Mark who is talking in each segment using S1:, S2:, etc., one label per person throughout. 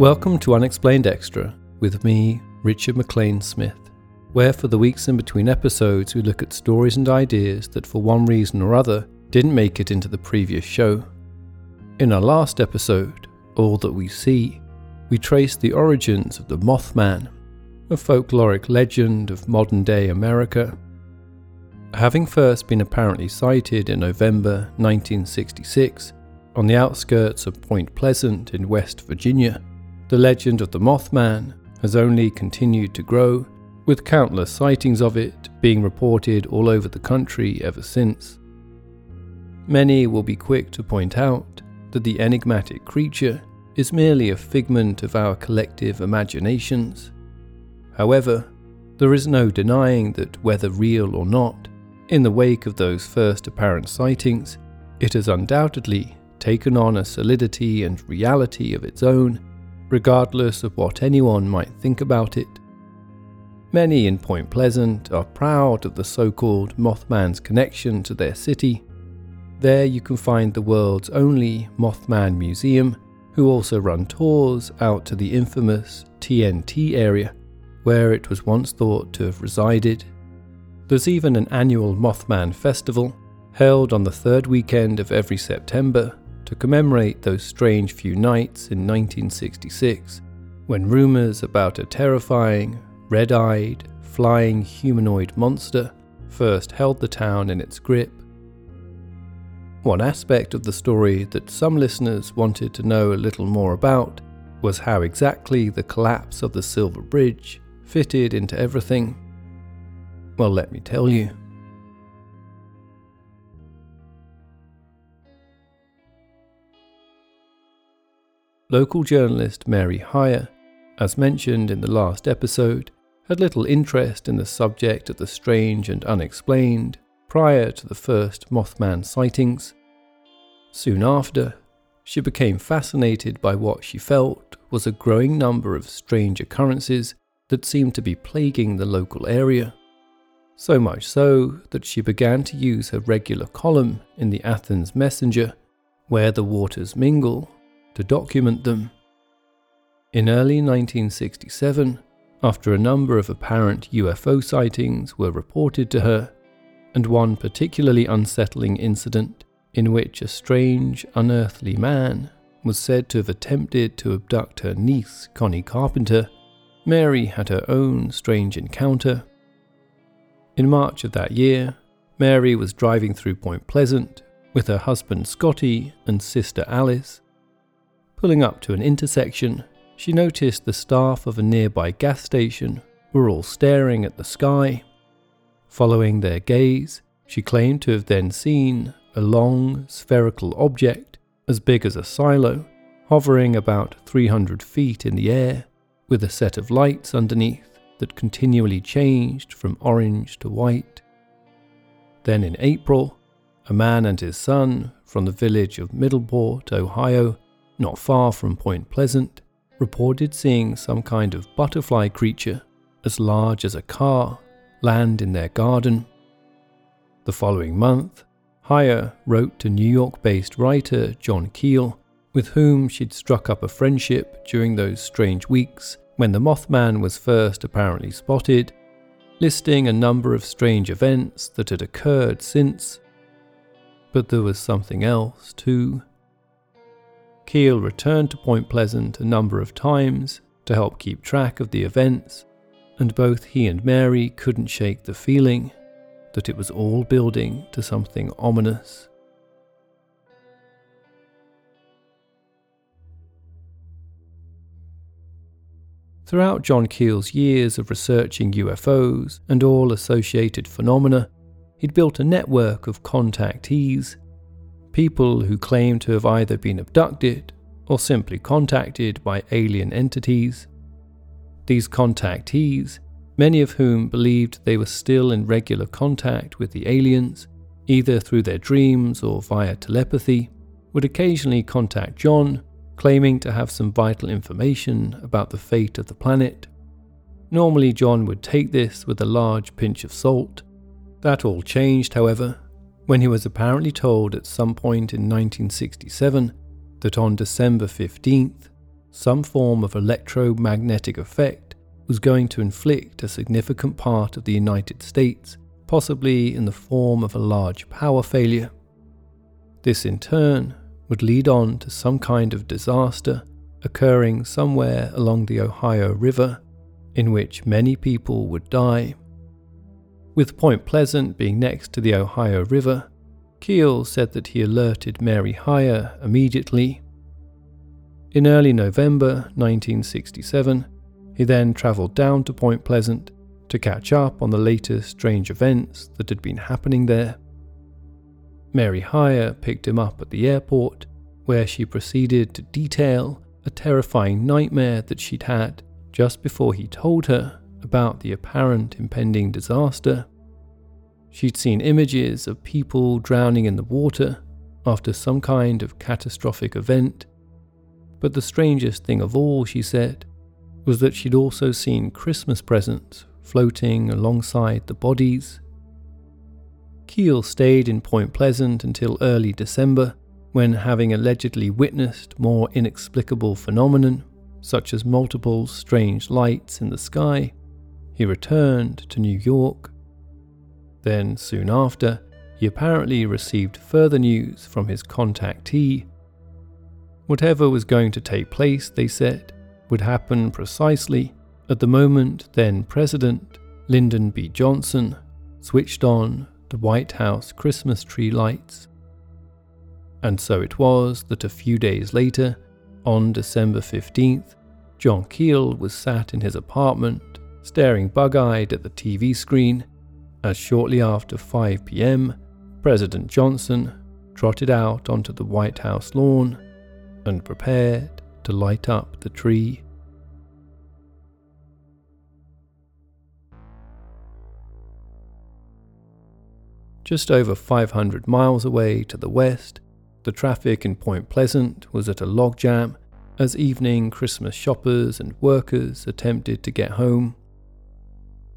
S1: Welcome to Unexplained Extra with me, Richard MacLean Smith, where for the weeks in between episodes we look at stories and ideas that for one reason or other didn't make it into the previous show. In our last episode, All That We See, we traced the origins of the Mothman, a folkloric legend of modern day America. Having first been apparently sighted in November 1966 on the outskirts of Point Pleasant in West Virginia, the legend of the Mothman has only continued to grow, with countless sightings of it being reported all over the country ever since. Many will be quick to point out that the enigmatic creature is merely a figment of our collective imaginations. However, there is no denying that whether real or not, in the wake of those first apparent sightings, it has undoubtedly taken on a solidity and reality of its own regardless of what anyone might think about it. Many in Point Pleasant are proud of the so called Mothman's connection to their city. There you can find the world's only Mothman Museum, who also run tours out to the infamous TNT area, where it was once thought to have resided. There's even an annual Mothman Festival, held on the third weekend of every September, to commemorate those strange few nights in 1966 when rumours about a terrifying, red eyed, flying humanoid monster first held the town in its grip. One aspect of the story that some listeners wanted to know a little more about was how exactly the collapse of the Silver Bridge fitted into everything. Well, let me tell you. Local journalist Mary Hyre, as mentioned in the last episode, had little interest in the subject of the strange and unexplained prior to the first Mothman sightings. Soon after, she became fascinated by what she felt was a growing number of strange occurrences that seemed to be plaguing the local area. So much so that she began to use her regular column in the Athens Messenger, where the waters mingle, to document them. In early 1967, after a number of apparent UFO sightings were reported to her, and one particularly unsettling incident in which a strange, unearthly man was said to have attempted to abduct her niece, Connie Carpenter, Mary had her own strange encounter. In March of that year, Mary was driving through Point Pleasant with her husband Scotty and sister Alice Pulling up to an intersection, she noticed the staff of a nearby gas station were all staring at the sky. Following their gaze, she claimed to have then seen a long, spherical object as big as a silo, hovering about 300 feet in the air, with a set of lights underneath that continually changed from orange to white. Then in April, a man and his son from the village of Middleport, Ohio, not far from Point Pleasant, reported seeing some kind of butterfly creature as large as a car land in their garden. The following month, Hyre wrote to New York based writer John Keel, with whom she'd struck up a friendship during those strange weeks when the Mothman was first apparently spotted, listing a number of strange events that had occurred since. But there was something else, too. Keel returned to Point Pleasant a number of times to help keep track of the events, and both he and Mary couldn't shake the feeling that it was all building to something ominous. Throughout John Keel's years of researching UFOs and all associated phenomena, he'd built a network of contactees people who claim to have either been abducted or simply contacted by alien entities. These contactees, many of whom believed they were still in regular contact with the aliens, either through their dreams or via telepathy, would occasionally contact John, claiming to have some vital information about the fate of the planet. Normally, John would take this with a large pinch of salt. That all changed, however, when he was apparently told at some point in 1967 that on December 15th, some form of electromagnetic effect was going to inflict a significant part of the United States, possibly in the form of a large power failure. This in turn would lead on to some kind of disaster occurring somewhere along the Ohio River, in which many people would die. With Point Pleasant being next to the Ohio River, Keel said that he alerted Mary Hyre immediately. In early November 1967, he then travelled down to Point Pleasant to catch up on the latest strange events that had been happening there. Mary Hyre picked him up at the airport, where she proceeded to detail a terrifying nightmare that she'd had just before he told her about the apparent impending disaster. She'd seen images of people drowning in the water after some kind of catastrophic event. But the strangest thing of all, she said, was that she'd also seen Christmas presents floating alongside the bodies. Keel stayed in Point Pleasant until early December, when having allegedly witnessed more inexplicable phenomenon, such as multiple strange lights in the sky, he returned to New York. Then, soon after, he apparently received further news from his contactee. Whatever was going to take place, they said, would happen precisely at the moment then President Lyndon B. Johnson switched on the White House Christmas tree lights. And so it was that a few days later, on December 15th, John Keel was sat in his apartment, staring bug eyed at the TV screen, as shortly after 5 pm, President Johnson trotted out onto the White House lawn and prepared to light up the tree. Just over 500 miles away to the west, the traffic in Point Pleasant was at a logjam as evening Christmas shoppers and workers attempted to get home.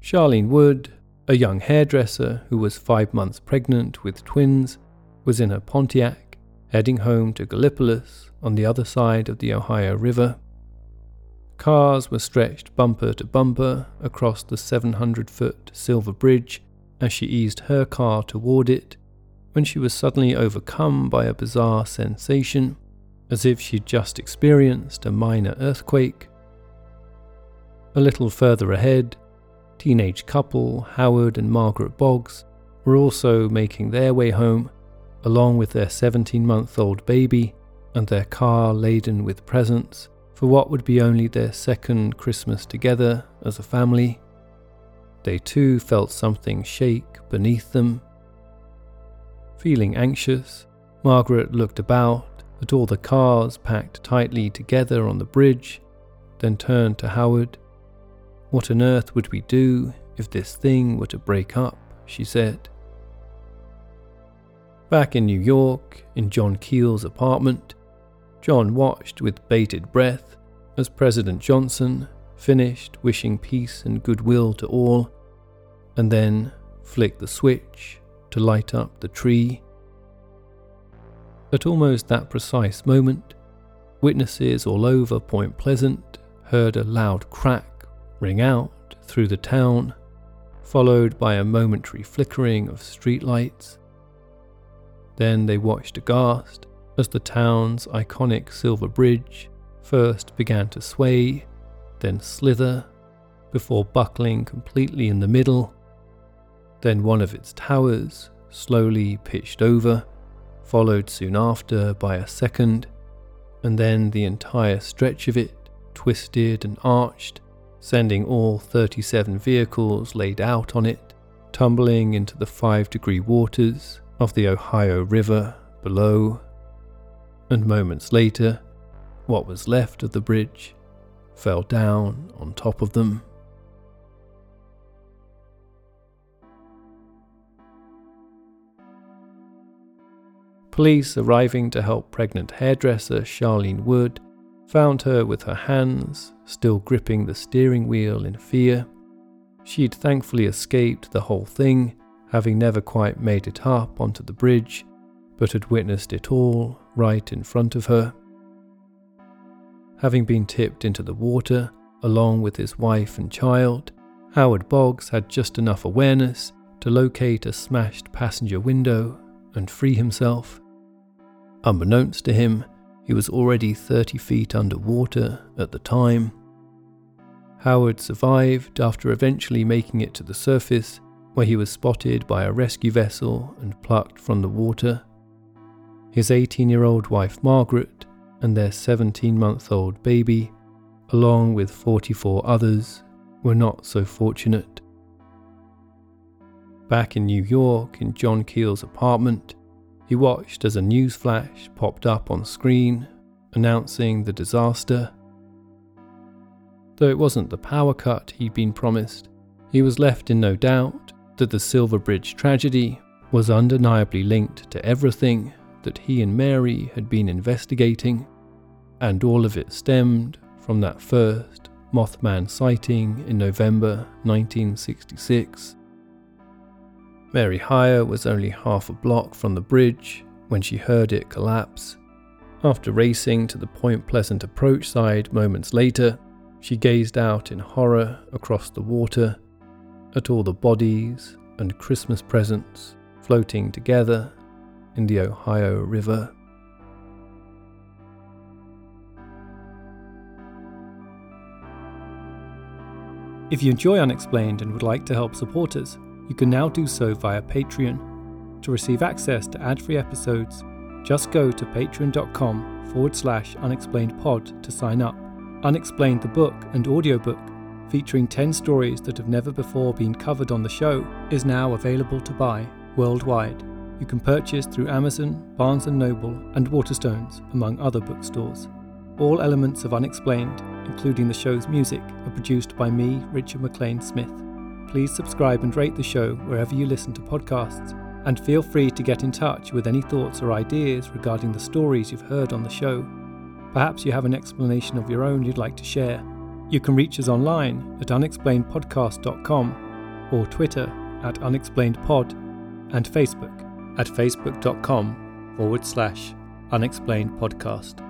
S1: Charlene Wood, a young hairdresser who was five months pregnant with twins, was in her Pontiac, heading home to Gallipolis on the other side of the Ohio River. Cars were stretched bumper to bumper across the 700 foot silver bridge as she eased her car toward it when she was suddenly overcome by a bizarre sensation as if she'd just experienced a minor earthquake. A little further ahead, teenage couple Howard and Margaret Boggs were also making their way home, along with their 17 month old baby and their car laden with presents for what would be only their second Christmas together as a family. They too felt something shake beneath them. Feeling anxious, Margaret looked about at all the cars packed tightly together on the bridge, then turned to Howard. What on earth would we do if this thing were to break up? she said. Back in New York, in John Keel's apartment, John watched with bated breath as President Johnson finished wishing peace and goodwill to all, and then flicked the switch to light up the tree at almost that precise moment, witnesses all over Point Pleasant heard a loud crack ring out through the town, followed by a momentary flickering of streetlights. Then they watched aghast as the town's iconic silver bridge first began to sway, then slither, before buckling completely in the middle. Then one of its towers slowly pitched over followed soon after by a second, and then the entire stretch of it twisted and arched, sending all 37 vehicles laid out on it tumbling into the 5 degree waters of the Ohio River below. And moments later, what was left of the bridge fell down on top of them. Police arriving to help pregnant hairdresser Charlene Wood found her with her hands still gripping the steering wheel in fear. She'd thankfully escaped the whole thing, having never quite made it up onto the bridge, but had witnessed it all right in front of her. Having been tipped into the water, along with his wife and child, Howard Boggs had just enough awareness to locate a smashed passenger window and free himself. Unbeknownst to him, he was already 30 feet underwater at the time. Howard survived after eventually making it to the surface, where he was spotted by a rescue vessel and plucked from the water. His 18 year old wife Margaret and their 17 month old baby, along with 44 others, were not so fortunate. Back in New York, in John Keel's apartment, he watched as a news flash popped up on screen announcing the disaster. Though it wasn't the power cut he'd been promised, he was left in no doubt that the Silver Bridge tragedy was undeniably linked to everything that he and Mary had been investigating, and all of it stemmed from that first Mothman sighting in November 1966. Mary Hyre was only half a block from the bridge when she heard it collapse. After racing to the Point Pleasant approach side moments later, she gazed out in horror across the water at all the bodies and Christmas presents floating together in the Ohio River. If you enjoy Unexplained and would like to help support us, you can now do so via Patreon. To receive access to ad free episodes, just go to patreon.com forward slash unexplainedpod to sign up. Unexplained the book and audiobook, featuring 10 stories that have never before been covered on the show, is now available to buy worldwide. You can purchase through Amazon, Barnes & Noble, and Waterstones, among other bookstores. All elements of Unexplained including the show's music, are produced by me, Richard MacLean Smith. Please subscribe and rate the show wherever you listen to podcasts, and feel free to get in touch with any thoughts or ideas regarding the stories you've heard on the show. Perhaps you have an explanation of your own you'd like to share. You can reach us online at unexplainedpodcast.com or Twitter at unexplainedpod and Facebook at facebook.com forward slash unexplainedpodcast.